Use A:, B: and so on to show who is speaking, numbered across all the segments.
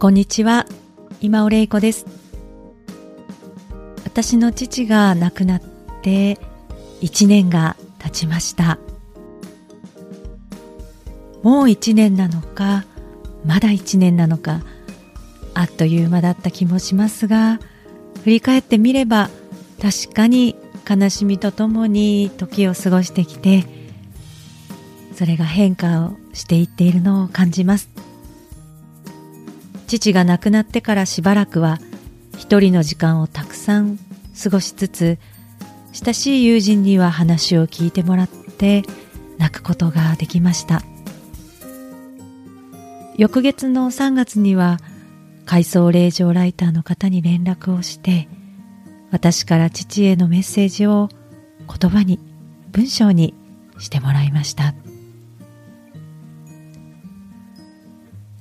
A: こんにちは。今尾玲子です。私の父が亡くなって1年が経ちました。もう1年なのかまだ1年なのかあっという間だった気もしますが振り返ってみれば確かに悲しみとともに時を過ごしてきてそれが変化をしていっているのを感じます。父が亡くなってからしばらくは一人の時間をたくさん過ごしつつ親しい友人には話を聞いてもらって泣くことができました。翌月の3月には回想令状ライターの方に連絡をして私から父へのメッセージを言葉に文章にしてもらいました。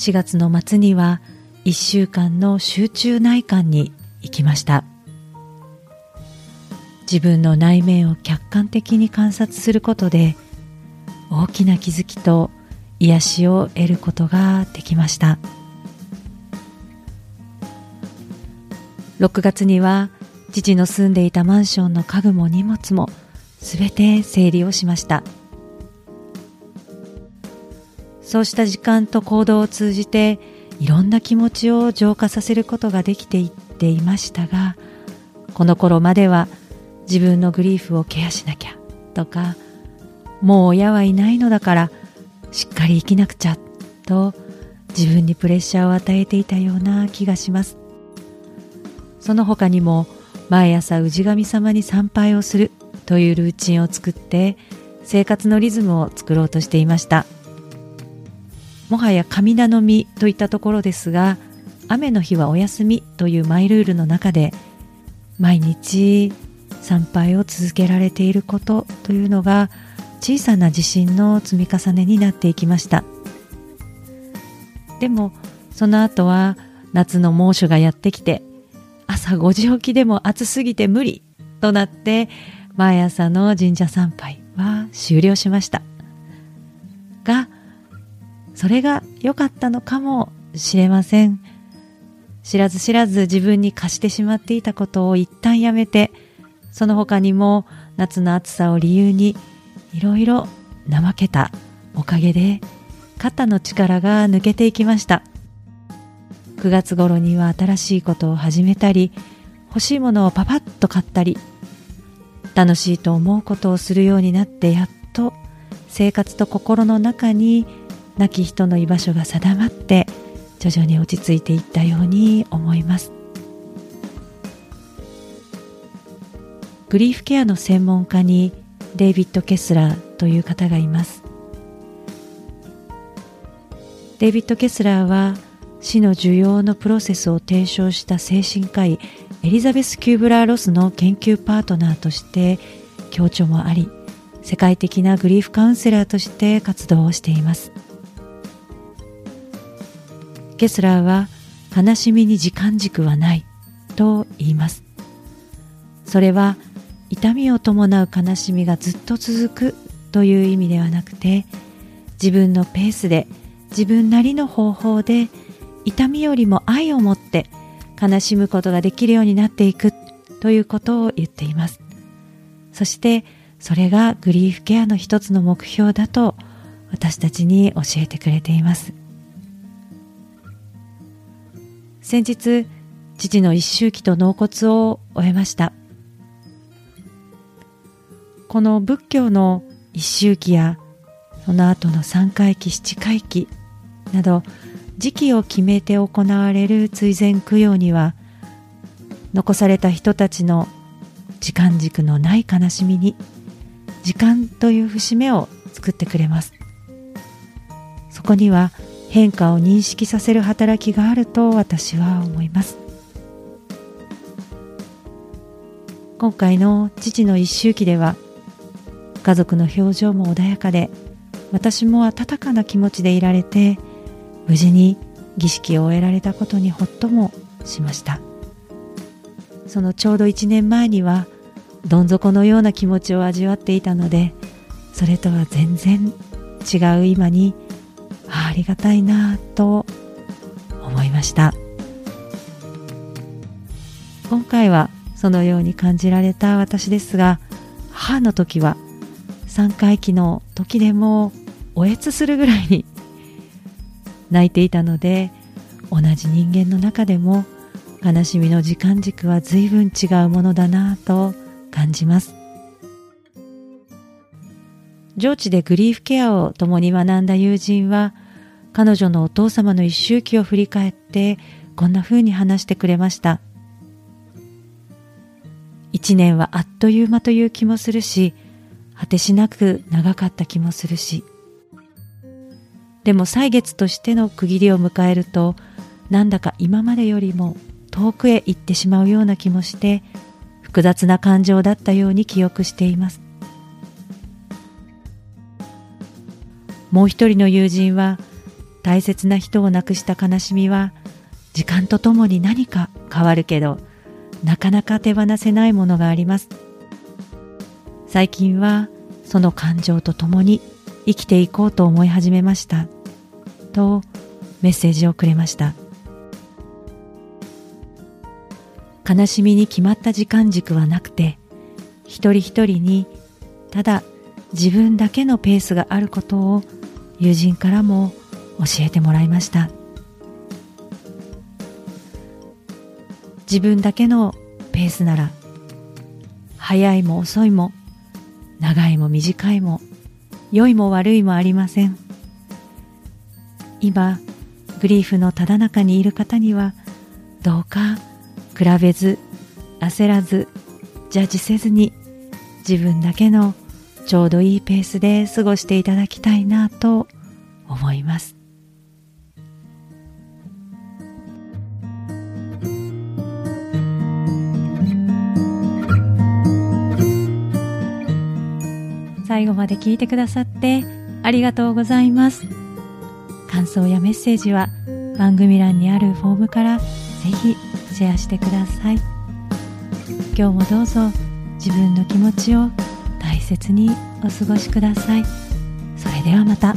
A: 4月の末には1週間の集中内観に行きました。自分の内面を客観的に観察することで大きな気づきと癒しを得ることができました。6月には父の住んでいたマンションの家具も荷物も全て整理をしました。そうした時間と行動を通じていろんな気持ちを浄化させることができていっていましたがこの頃までは自分のグリーフをケアしなきゃとかもう親はいないのだからしっかり生きなくちゃと自分にプレッシャーを与えていたような気がします。その他にも毎朝氏神様に参拝をするというルーチンを作って生活のリズムを作ろうとしていました。もはや神頼みといったところですが雨の日はお休みというマイルールの中で毎日参拝を続けられていることというのが小さな自信の積み重ねになっていきました。でもその後は夏の猛暑がやってきて朝5時起きでも暑すぎて無理となって毎朝の神社参拝は終了しました。それが良かったのかもしれません。知らず知らず自分に課してしまっていたことを一旦やめてその他にも夏の暑さを理由にいろいろ怠けたおかげで肩の力が抜けていきました。9月頃には新しいことを始めたり欲しいものをパパッと買ったり楽しいと思うことをするようになってやっと生活と心の中に亡き人の居場所が定まって徐々に落ち着いていったように思います。グリーフケアの専門家にデイビッド・ケスラーという方がいます。デイビッド・ケスラーは死の受容のプロセスを提唱した精神科医エリザベス・キューブラー・ロスの研究パートナーとして協調もあり世界的なグリーフカウンセラーとして活動をしています。ケスラーは悲しみに時間軸はないと言います。それは痛みを伴う悲しみがずっと続くという意味ではなくて自分のペースで自分なりの方法で痛みよりも愛を持って悲しむことができるようになっていくということを言っています。そしてそれがグリーフケアの一つの目標だと私たちに教えてくれています。先日父の一周期と納骨を終えました。この仏教の一周期やその後の三回忌七回忌など時期を決めて行われる追善供養には残された人たちの時間軸のない悲しみに時間という節目を作ってくれます。そこには変化を認識させる働きがあると私は思います。今回の父の一周期では家族の表情も穏やかで私も温かな気持ちでいられて無事に儀式を終えられたことにほっともしました。そのちょうど1年前にはどん底のような気持ちを味わっていたのでそれとは全然違う今にありがたいなと思いました。今回はそのように感じられた私ですが母の時は3回忌の時でもおえつするぐらいに泣いていたので同じ人間の中でも悲しみの時間軸は随分違うものだなぁと感じます。上智でグリーフケアを共に学んだ友人は彼女のお父様の一周期を振り返ってこんな風に話してくれました。一年はあっという間という気もするし果てしなく長かった気もするし。でも歳月としての区切りを迎えるとなんだか今までよりも遠くへ行ってしまうような気もして複雑な感情だったように記憶しています。もう一人の友人は大切な人を亡くした悲しみは時間とともに何か変わるけどなかなか手放せないものがあります。最近はその感情とともに生きていこうと思い始めました。とメッセージをくれました。悲しみに決まった時間軸はなくて一人一人にただ自分だけのペースがあることを友人からも教えてもらいました。自分だけのペースなら早いも遅いも長いも短いも良いも悪いもありません。今グリーフのただ中にいる方にはどうか比べず焦らずジャッジせずに自分だけのちょうどいいペースで過ごしていただきたいなと思います。最後まで聞いてくださってありがとうございます。感想やメッセージは番組欄にあるフォームからぜひシェアしてください。今日もどうぞ自分の気持ちを大切にお過ごしください。それではまた。